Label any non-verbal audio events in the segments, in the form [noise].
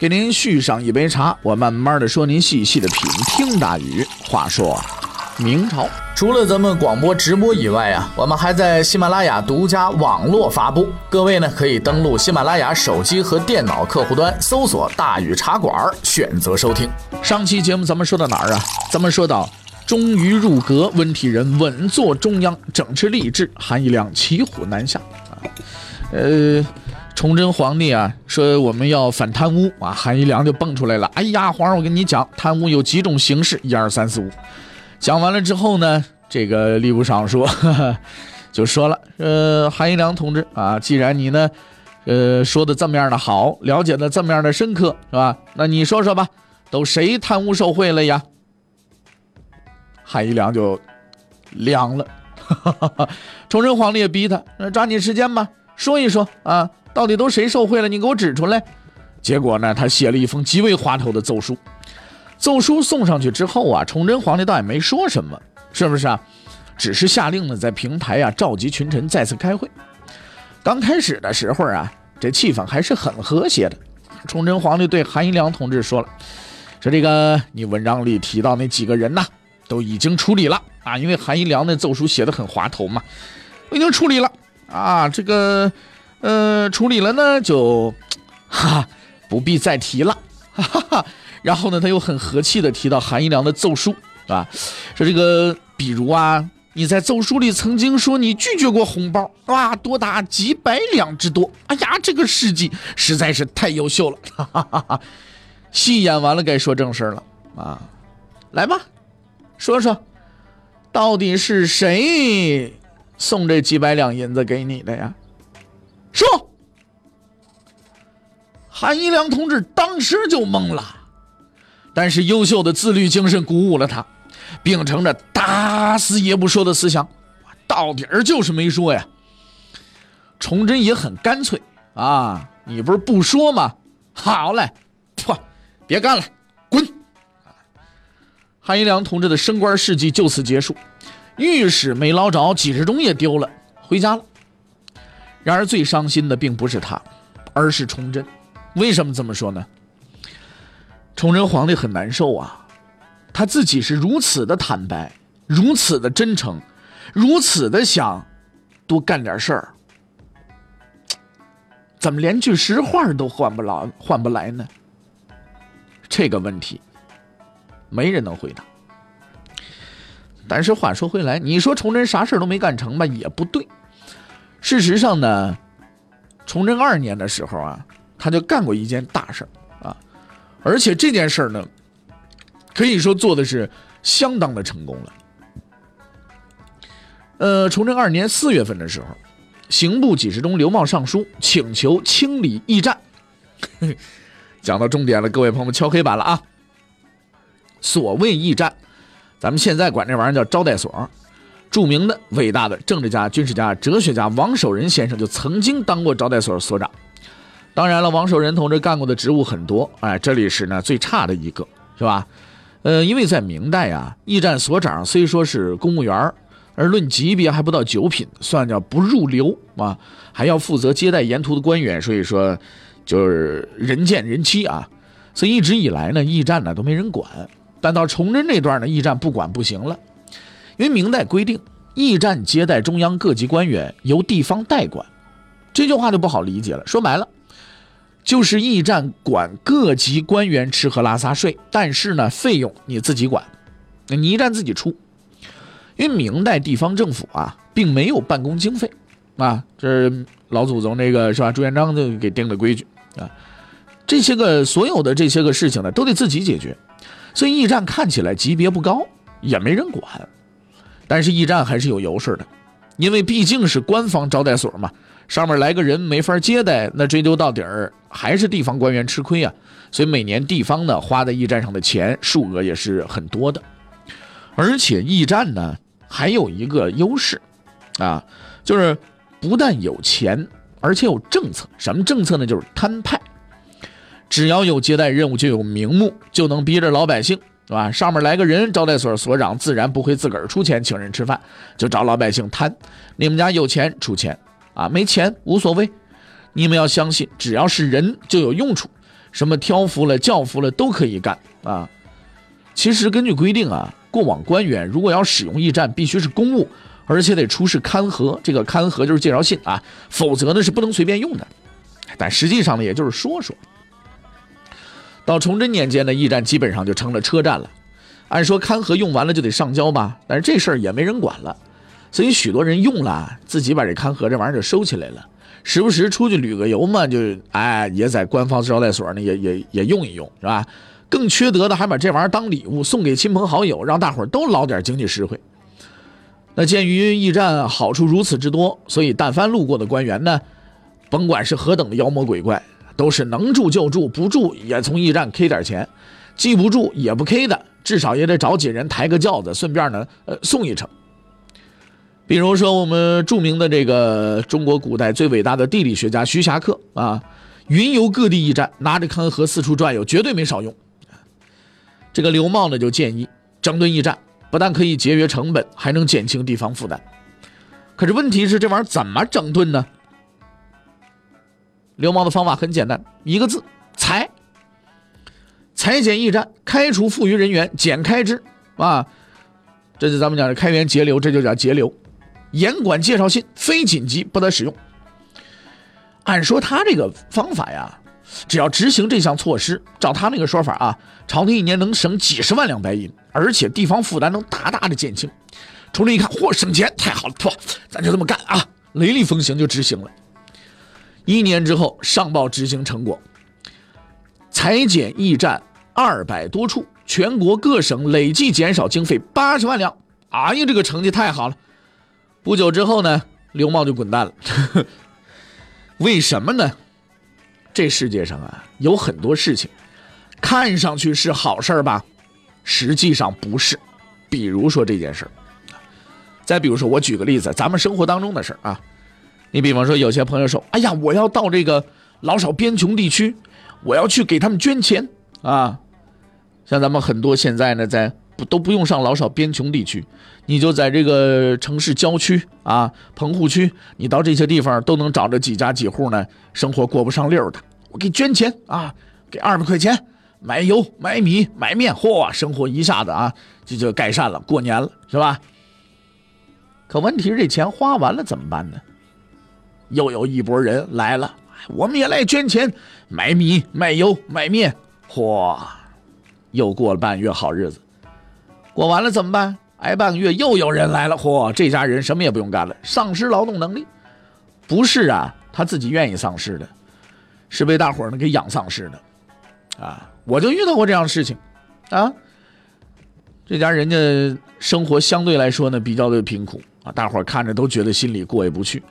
给您续上一杯茶，我慢慢的说，您细细的品。听大禹话说，明朝除了咱们广播直播以外啊，我们还在喜马拉雅独家网络发布。各位呢，可以登录喜马拉雅手机和电脑客户端，搜索“大禹茶馆”，选择收听。上期节目咱们说到哪儿啊？咱们说到。终于入阁，温体仁稳坐中央，整治吏治，韩义良骑虎难下啊！呃，崇祯皇帝啊说我们要反贪污啊，韩一良就蹦出来了。哎呀，皇上，我跟你讲，贪污有几种形式，一二三四五。讲完了之后呢，这个吏部尚书 [laughs] 就说了，呃，韩一良同志啊，既然你呢，呃，说的这么样的好，了解的这么样的深刻，是吧？那你说说吧，都谁贪污受贿了呀？韩一良就凉了，[laughs] 崇祯皇帝也逼他，那抓紧时间吧，说一说啊，到底都谁受贿了？你给我指出来。结果呢，他写了一封极为滑头的奏书。奏书送上去之后啊，崇祯皇帝倒也没说什么，是不是啊？只是下令呢，在平台啊召集群臣再次开会。刚开始的时候啊，这气氛还是很和谐的。崇祯皇帝对韩一良同志说了：“说这个你文章里提到那几个人呐。”都已经处理了啊，因为韩一良那奏书写的很滑头嘛，我已经处理了啊，这个呃处理了呢，就哈不必再提了，哈哈哈。然后呢，他又很和气的提到韩一良的奏书啊，说这个比如啊，你在奏书里曾经说你拒绝过红包，哇，多达几百两之多，哎呀，这个事迹实在是太优秀了，哈哈哈哈。戏演完了，该说正事了啊，来吧。说说，到底是谁送这几百两银子给你的呀？说，韩一良同志当时就懵了，但是优秀的自律精神鼓舞了他，秉承着打死也不说的思想，到底儿就是没说呀。崇祯也很干脆啊，你不是不说吗？好嘞，嚯，别干了，滚！韩一良同志的升官事迹就此结束，御史没捞着，几十钟也丢了，回家了。然而最伤心的并不是他，而是崇祯。为什么这么说呢？崇祯皇帝很难受啊，他自己是如此的坦白，如此的真诚，如此的想多干点事儿，怎么连句实话都换不来，换不来呢？这个问题。没人能回答。但是话说回来，你说崇祯啥事都没干成吧，也不对。事实上呢，崇祯二年的时候啊，他就干过一件大事啊，而且这件事呢，可以说做的是相当的成功了。呃，崇祯二年四月份的时候，刑部给事中刘茂上书请求清理驿站。[laughs] 讲到重点了，各位朋友们敲黑板了啊！所谓驿站，咱们现在管这玩意儿叫招待所。著名的、伟大的政治家、军事家、哲学家王守仁先生就曾经当过招待所所长。当然了，王守仁同志干过的职务很多，哎，这里是呢最差的一个，是吧？呃，因为在明代啊，驿站所长虽说是公务员，而论级别还不到九品，算叫不入流啊，还要负责接待沿途的官员，所以说就是人见人欺啊。所以一直以来呢，驿站呢都没人管。但到崇祯这段呢，驿站不管不行了，因为明代规定，驿站接待中央各级官员由地方代管，这句话就不好理解了。说白了，就是驿站管各级官员吃喝拉撒睡，但是呢，费用你自己管，你驿站自己出。因为明代地方政府啊，并没有办公经费啊，这是老祖宗这个是吧？朱元璋就给定的规矩啊，这些个所有的这些个事情呢，都得自己解决。所以驿站看起来级别不高，也没人管，但是驿站还是有优势的，因为毕竟是官方招待所嘛，上面来个人没法接待，那追究到底儿还是地方官员吃亏啊。所以每年地方呢花在驿站上的钱数额也是很多的。而且驿站呢还有一个优势，啊，就是不但有钱，而且有政策。什么政策呢？就是摊派。只要有接待任务，就有名目，就能逼着老百姓，对吧？上面来个人，招待所所长自然不会自个儿出钱请人吃饭，就找老百姓摊。你们家有钱出钱啊，没钱无所谓。你们要相信，只要是人就有用处，什么挑夫了、轿夫了都可以干啊。其实根据规定啊，过往官员如果要使用驿站，必须是公务，而且得出示勘核，这个勘核就是介绍信啊，否则呢是不能随便用的。但实际上呢，也就是说说。到崇祯年间呢，驿站基本上就成了车站了。按说勘核用完了就得上交吧，但是这事儿也没人管了，所以许多人用了，自己把这勘核这玩意儿就收起来了。时不时出去旅个游嘛，就哎也在官方招待所呢也也也用一用，是吧？更缺德的还把这玩意儿当礼物送给亲朋好友，让大伙儿都捞点经济实惠。那鉴于驿站好处如此之多，所以但凡路过的官员呢，甭管是何等的妖魔鬼怪。都是能住就住，不住也从驿站 K 点钱，既不住也不 K 的，至少也得找几人抬个轿子，顺便呢，呃，送一程。比如说我们著名的这个中国古代最伟大的地理学家徐霞客啊，云游各地驿站，拿着勘核四处转悠，绝对没少用。这个刘茂呢就建议整顿驿站，不但可以节约成本，还能减轻地方负担。可是问题是这玩意儿怎么整顿呢？流氓的方法很简单，一个字：裁。裁减驿站，开除富余人员，减开支，啊，这就咱们讲的开源节流，这就叫节流。严管介绍信，非紧急不得使用。按说他这个方法呀，只要执行这项措施，照他那个说法啊，朝廷一年能省几十万两白银，而且地方负担能大大的减轻。崇祯一看，嚯，省钱，太好了，不，咱就这么干啊，雷厉风行就执行了。一年之后上报执行成果，裁减驿站二百多处，全国各省累计减少经费八十万两。哎呀，这个成绩太好了！不久之后呢，刘茂就滚蛋了。[laughs] 为什么呢？这世界上啊，有很多事情看上去是好事吧，实际上不是。比如说这件事儿，再比如说，我举个例子，咱们生活当中的事儿啊。你比方说，有些朋友说：“哎呀，我要到这个老少边穷地区，我要去给他们捐钱啊。”像咱们很多现在呢，在不都不用上老少边穷地区，你就在这个城市郊区啊、棚户区，你到这些地方都能找着几家几户呢，生活过不上溜的。我给捐钱啊，给二百块钱买油、买米、买面，嚯，生活一下子啊就就改善了，过年了是吧？可问题是这钱花完了怎么办呢？又有一拨人来了，我们也来捐钱，买米、买油、买面。嚯，又过了半月好日子，过完了怎么办？挨半个月又有人来了，嚯，这家人什么也不用干了，丧失劳动能力。不是啊，他自己愿意丧失的，是被大伙儿呢给养丧失的。啊，我就遇到过这样的事情，啊，这家人家生活相对来说呢比较的贫苦啊，大伙儿看着都觉得心里过意不去。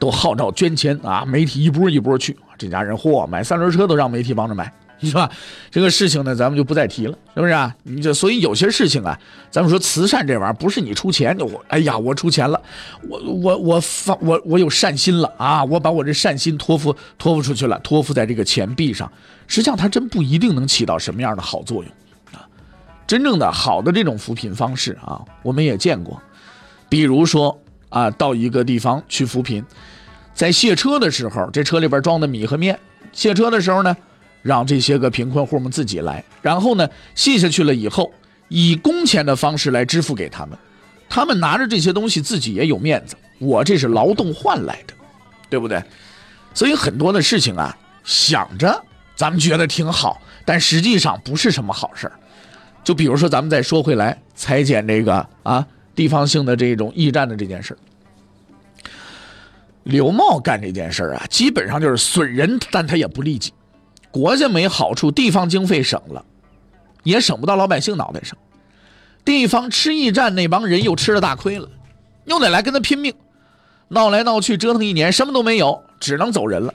都号召捐钱啊！媒体一波一波去，这家人嚯，买三轮车都让媒体帮着买，[laughs] 是吧？这个事情呢，咱们就不再提了，是不是啊？你这所以有些事情啊，咱们说慈善这玩意儿，不是你出钱就我，哎呀，我出钱了，我我我发我我有善心了啊！我把我这善心托付托付出去了，托付在这个钱币上，实际上它真不一定能起到什么样的好作用啊！真正的好的这种扶贫方式啊，我们也见过，比如说。啊，到一个地方去扶贫，在卸车的时候，这车里边装的米和面，卸车的时候呢，让这些个贫困户们自己来，然后呢，卸下去了以后，以工钱的方式来支付给他们，他们拿着这些东西自己也有面子，我这是劳动换来的，对不对？所以很多的事情啊，想着咱们觉得挺好，但实际上不是什么好事儿。就比如说，咱们再说回来，裁减这个啊。地方性的这种驿站的这件事刘茂干这件事啊，基本上就是损人，但他也不利己。国家没好处，地方经费省了，也省不到老百姓脑袋上。地方吃驿站那帮人又吃了大亏了，又得来跟他拼命，闹来闹去折腾一年，什么都没有，只能走人了。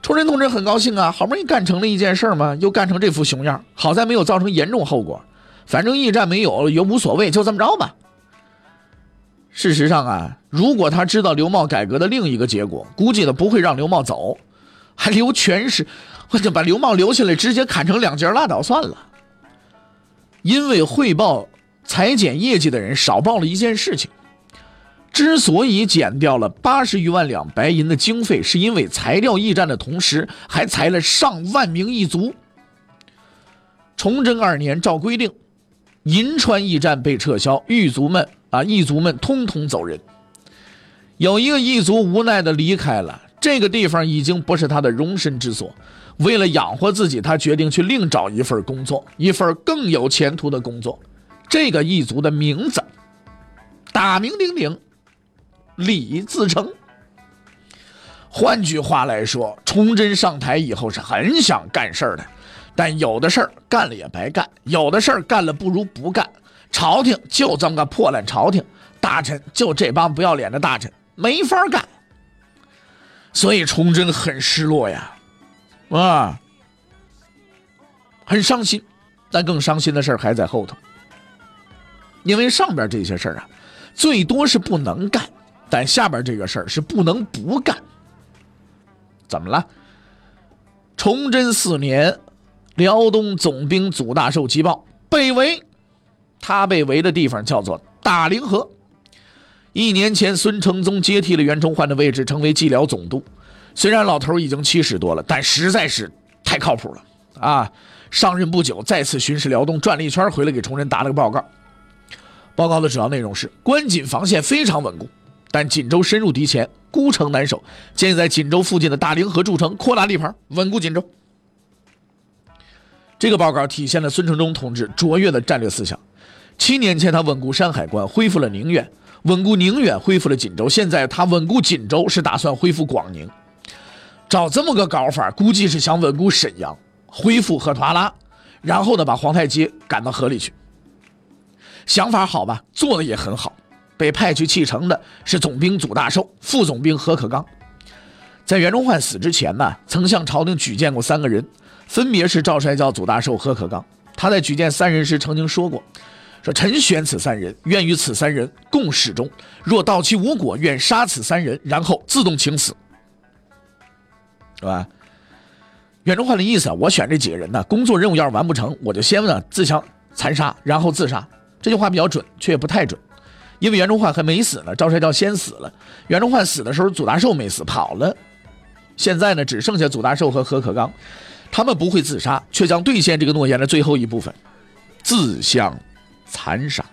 崇祯同志很高兴啊，好不容易干成了一件事嘛，又干成这副熊样，好在没有造成严重后果。反正驿站没有也无所谓，就这么着吧。事实上啊，如果他知道刘茂改革的另一个结果，估计他不会让刘茂走，还留全是，或者把刘茂留下来，直接砍成两截拉倒算了。因为汇报裁减业绩的人少报了一件事情，之所以减掉了八十余万两白银的经费，是因为裁掉驿站的同时，还裁了上万名驿卒。崇祯二年，照规定，银川驿站被撤销，狱卒们啊，驿卒们通通走人。有一个异族无奈的离开了，这个地方已经不是他的容身之所。为了养活自己，他决定去另找一份工作，一份更有前途的工作。这个异族的名字大名鼎鼎，李自成。换句话来说，崇祯上台以后是很想干事儿的。但有的事儿干了也白干，有的事儿干了不如不干。朝廷就这么个破烂朝廷，大臣就这帮不要脸的大臣，没法干。所以崇祯很失落呀，啊，很伤心。但更伤心的事还在后头，因为上边这些事啊，最多是不能干，但下边这个事是不能不干。怎么了？崇祯四年。辽东总兵祖大寿急报被围，他被围的地方叫做大凌河。一年前，孙承宗接替了袁崇焕的位置，成为蓟辽总督。虽然老头已经七十多了，但实在是太靠谱了啊！上任不久，再次巡视辽东，转了一圈，回来给崇祯打了个报告。报告的主要内容是：关锦防线非常稳固，但锦州深入敌前，孤城难守，建议在锦州附近的大凌河筑城，扩大地盘，稳固锦州。这个报告体现了孙承宗同志卓越的战略思想。七年前，他稳固山海关，恢复了宁远；稳固宁远，恢复了锦州。现在，他稳固锦州，是打算恢复广宁。照这么个搞法，估计是想稳固沈阳，恢复赫图阿拉，然后呢，把皇太极赶到河里去。想法好吧？做的也很好。被派去弃城的是总兵祖大寿，副总兵何可刚。在袁崇焕死之前呢，曾向朝廷举荐过三个人。分别是赵帅教、祖大寿、何可刚。他在举荐三人时曾经说过：“说臣选此三人，愿与此三人共始终。若到期无果，愿杀此三人，然后自动请死。”是吧？袁崇焕的意思啊，我选这几个人呢，工作任务要是完不成，我就先呢自相残杀，然后自杀。这句话比较准，却也不太准，因为袁崇焕还没死呢，赵帅教先死了。袁崇焕死的时候，祖大寿没死，跑了。现在呢，只剩下祖大寿和何可刚。他们不会自杀，却将兑现这个诺言的最后一部分，自相残杀。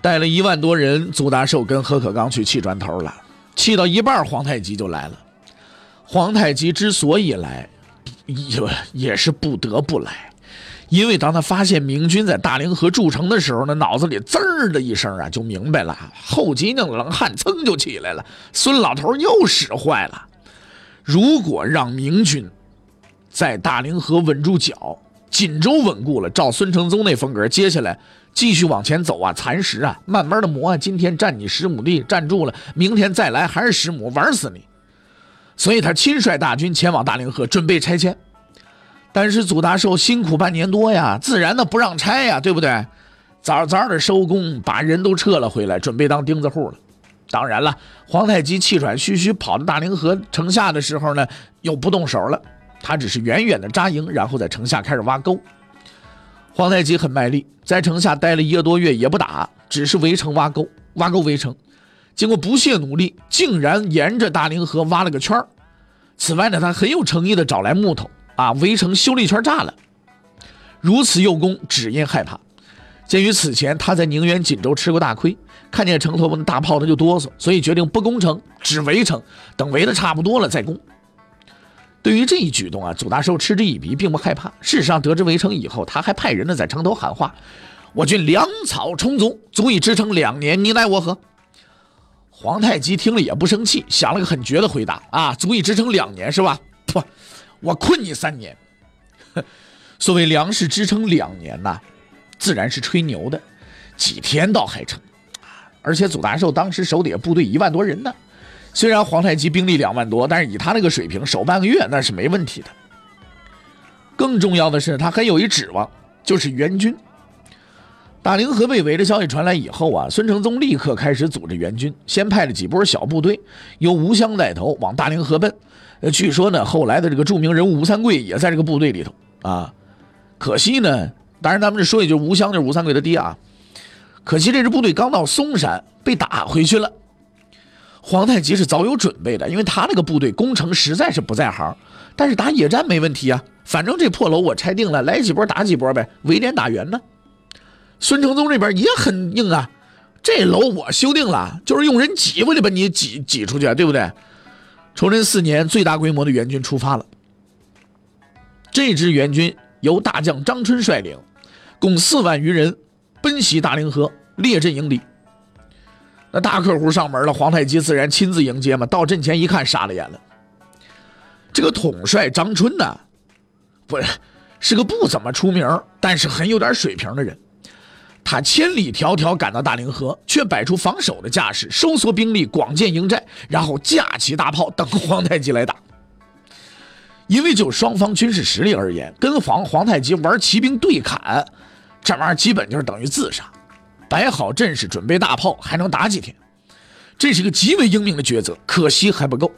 带了一万多人，祖大寿跟何可刚去砌砖头了。砌到一半，皇太极就来了。皇太极之所以来，也也是不得不来，因为当他发现明军在大凌河筑城的时候，那脑子里滋儿的一声啊，就明白了，后脊梁冷汗噌就起来了。孙老头又使坏了。如果让明军在大凌河稳住脚，锦州稳固了，照孙承宗那风格，接下来继续往前走啊，蚕食啊，慢慢的磨啊，今天占你十亩地，占住了，明天再来还是十亩，玩死你。所以他亲率大军前往大凌河，准备拆迁。但是祖大寿辛苦半年多呀，自然的不让拆呀，对不对？早早的收工，把人都撤了回来，准备当钉子户了。当然了，皇太极气喘吁吁跑到大凌河城下的时候呢，又不动手了。他只是远远的扎营，然后在城下开始挖沟。皇太极很卖力，在城下待了一个多月也不打，只是围城挖沟，挖沟围城。经过不懈努力，竟然沿着大凌河挖了个圈。此外呢，他很有诚意的找来木头啊，围城修了一圈栅栏。如此用功，只因害怕。鉴于此前他在宁远、锦州吃过大亏。看见城头的大炮，他就哆嗦，所以决定不攻城，只围城，等围的差不多了再攻。对于这一举动啊，祖大寿嗤之以鼻，并不害怕。事实上，得知围城以后，他还派人呢在城头喊话：“我军粮草充足，足以支撑两年，你奈我何？”皇太极听了也不生气，想了个很绝的回答：“啊，足以支撑两年是吧？不，我困你三年。所谓粮食支撑两年呐，自然是吹牛的，几天倒还成。”而且祖大寿当时手底下部队一万多人呢，虽然皇太极兵力两万多，但是以他那个水平，守半个月那是没问题的。更重要的是，他还有一指望，就是援军。大凌河被围的消息传来以后啊，孙承宗立刻开始组织援军，先派了几波小部队，由吴襄带头往大凌河奔。呃，据说呢，后来的这个著名人物吴三桂也在这个部队里头啊。可惜呢，当然咱们这说，也就是吴襄就是吴三桂的爹啊。可惜这支部队刚到嵩山被打回去了。皇太极是早有准备的，因为他那个部队攻城实在是不在行，但是打野战没问题啊。反正这破楼我拆定了，来几波打几波呗，围点打援呢。孙承宗这边也很硬啊，这楼我修定了，就是用人挤过去把你挤挤出去，对不对？崇祯四年，最大规模的援军出发了。这支援军由大将张春率领，共四万余人，奔袭大凌河，列阵迎敌。那大客户上门了，皇太极自然亲自迎接嘛。到阵前一看，傻了眼了。这个统帅张春呢，不是是个不怎么出名，但是很有点水平的人。他千里迢迢赶到大凌河，却摆出防守的架势，收缩兵力，广建营寨，然后架起大炮等皇太极来打。因为就双方军事实力而言，跟皇皇太极玩骑兵对砍，这玩意儿基本就是等于自杀。摆好阵势，准备大炮，还能打几天？这是个极为英明的抉择，可惜还不够。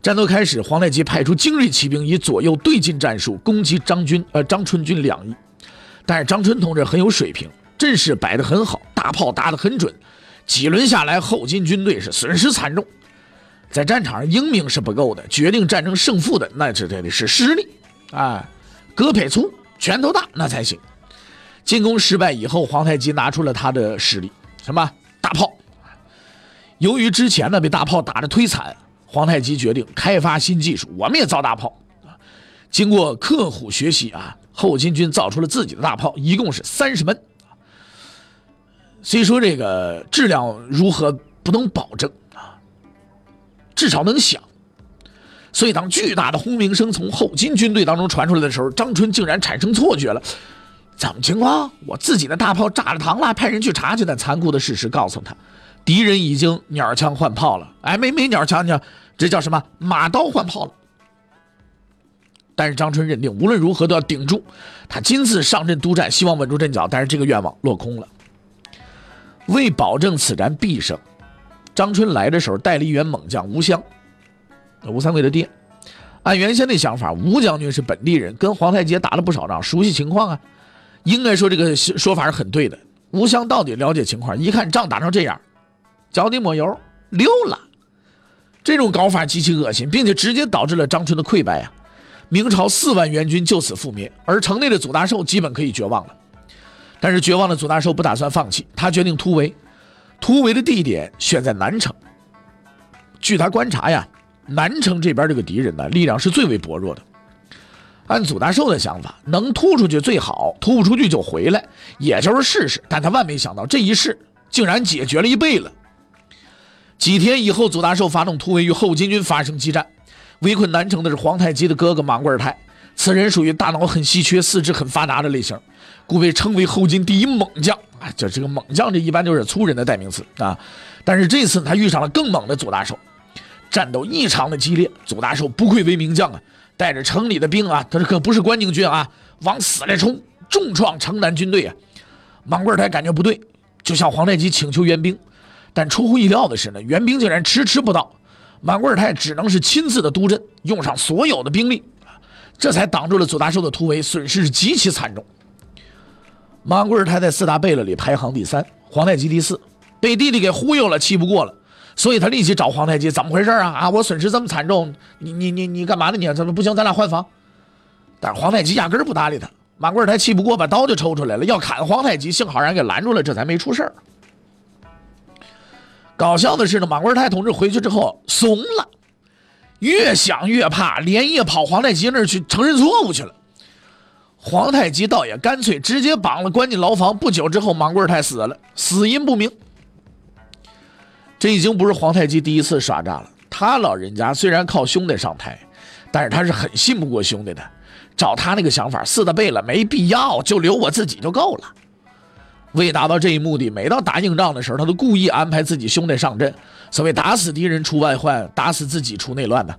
战斗开始，皇太极派出精锐骑兵以左右对进战术攻击张军，呃张春军两翼。但是张春同志很有水平，阵势摆得很好，大炮打得很准。几轮下来，后金军队是损失惨重。在战场上英明是不够的，决定战争胜负的那这得是实力，啊，胳膊粗，拳头大那才行。进攻失败以后，皇太极拿出了他的实力，什么大炮。由于之前呢被大炮打得忒惨，皇太极决定开发新技术，我们也造大炮。经过刻苦学习啊。后金军造出了自己的大炮，一共是三十门。虽说这个质量如何不能保证啊，至少能响。所以当巨大的轰鸣声从后金军队当中传出来的时候，张春竟然产生错觉了。怎么情况？我自己的大炮炸了膛了，派人去查去。但残酷的事实告诉他，敌人已经鸟枪换炮了。哎，没没鸟枪，你这叫什么？马刀换炮了。但是张春认定无论如何都要顶住，他亲自上阵督战，希望稳住阵脚。但是这个愿望落空了。为保证此战必胜，张春来的时候带了一员猛将吴襄，吴三桂的爹。按原先的想法，吴将军是本地人，跟皇太极打了不少仗，熟悉情况啊。应该说这个说法是很对的。吴襄到底了解情况，一看仗打成这样，脚底抹油溜了。这种搞法极其恶心，并且直接导致了张春的溃败啊。明朝四万援军就此覆灭，而城内的祖大寿基本可以绝望了。但是绝望的祖大寿不打算放弃，他决定突围。突围的地点选在南城。据他观察呀，南城这边这个敌人呢，力量是最为薄弱的。按祖大寿的想法，能突出去最好，突不出去就回来，也就是试试。但他万没想到，这一试竟然解决了一倍了。几天以后，祖大寿发动突围，与后金军发生激战。围困南城的是皇太极的哥哥莽贵尔泰，此人属于大脑很稀缺、四肢很发达的类型，故被称为后金第一猛将。啊，就这个猛将，这一般就是粗人的代名词啊。但是这次他遇上了更猛的祖大寿，战斗异常的激烈。祖大寿不愧为名将啊，带着城里的兵啊，他这可不是关宁军啊，往死里冲，重创城南军队啊。莽贵尔泰感觉不对，就向皇太极请求援兵，但出乎意料的是呢，援兵竟然迟迟不到。满贵尔泰只能是亲自的督阵，用上所有的兵力，这才挡住了左大寿的突围，损失极其惨重。满贵尔泰在四大贝勒里排行第三，皇太极第四，被弟弟给忽悠了，气不过了，所以他立即找皇太极，怎么回事啊？啊，我损失这么惨重，你你你你干嘛呢？你怎么不行？咱俩换房。但是皇太极压根不搭理他，满贵尔泰气不过，把刀就抽出来了，要砍皇太极，幸好人给拦住了，这才没出事儿。搞笑的是呢，马贵泰同志回去之后怂了，越想越怕，连夜跑皇太极那儿去承认错误去了。皇太极倒也干脆，直接绑了关进牢房。不久之后，马贵泰死了，死因不明。这已经不是皇太极第一次耍诈了。他老人家虽然靠兄弟上台，但是他是很信不过兄弟的。照他那个想法，四大贝勒没必要，就留我自己就够了。为达到这一目的，每到打硬仗的时候，他都故意安排自己兄弟上阵。所谓打死敌人出外患，打死自己出内乱呢。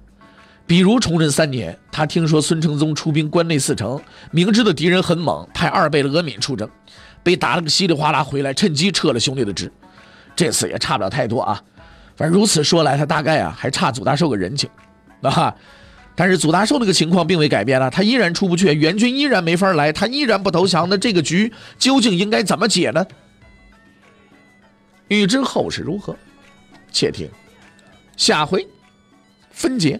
比如崇祯三年，他听说孙承宗出兵关内四城，明知道敌人很猛，派二贝勒阿敏出征，被打了个稀里哗啦回来，趁机撤了兄弟的职。这次也差不了太多啊，反正如此说来，他大概啊还差祖大寿个人情，啊。但是祖大寿那个情况并未改变了，他依然出不去，援军依然没法来，他依然不投降。那这个局究竟应该怎么解呢？欲知后事如何，且听下回分解。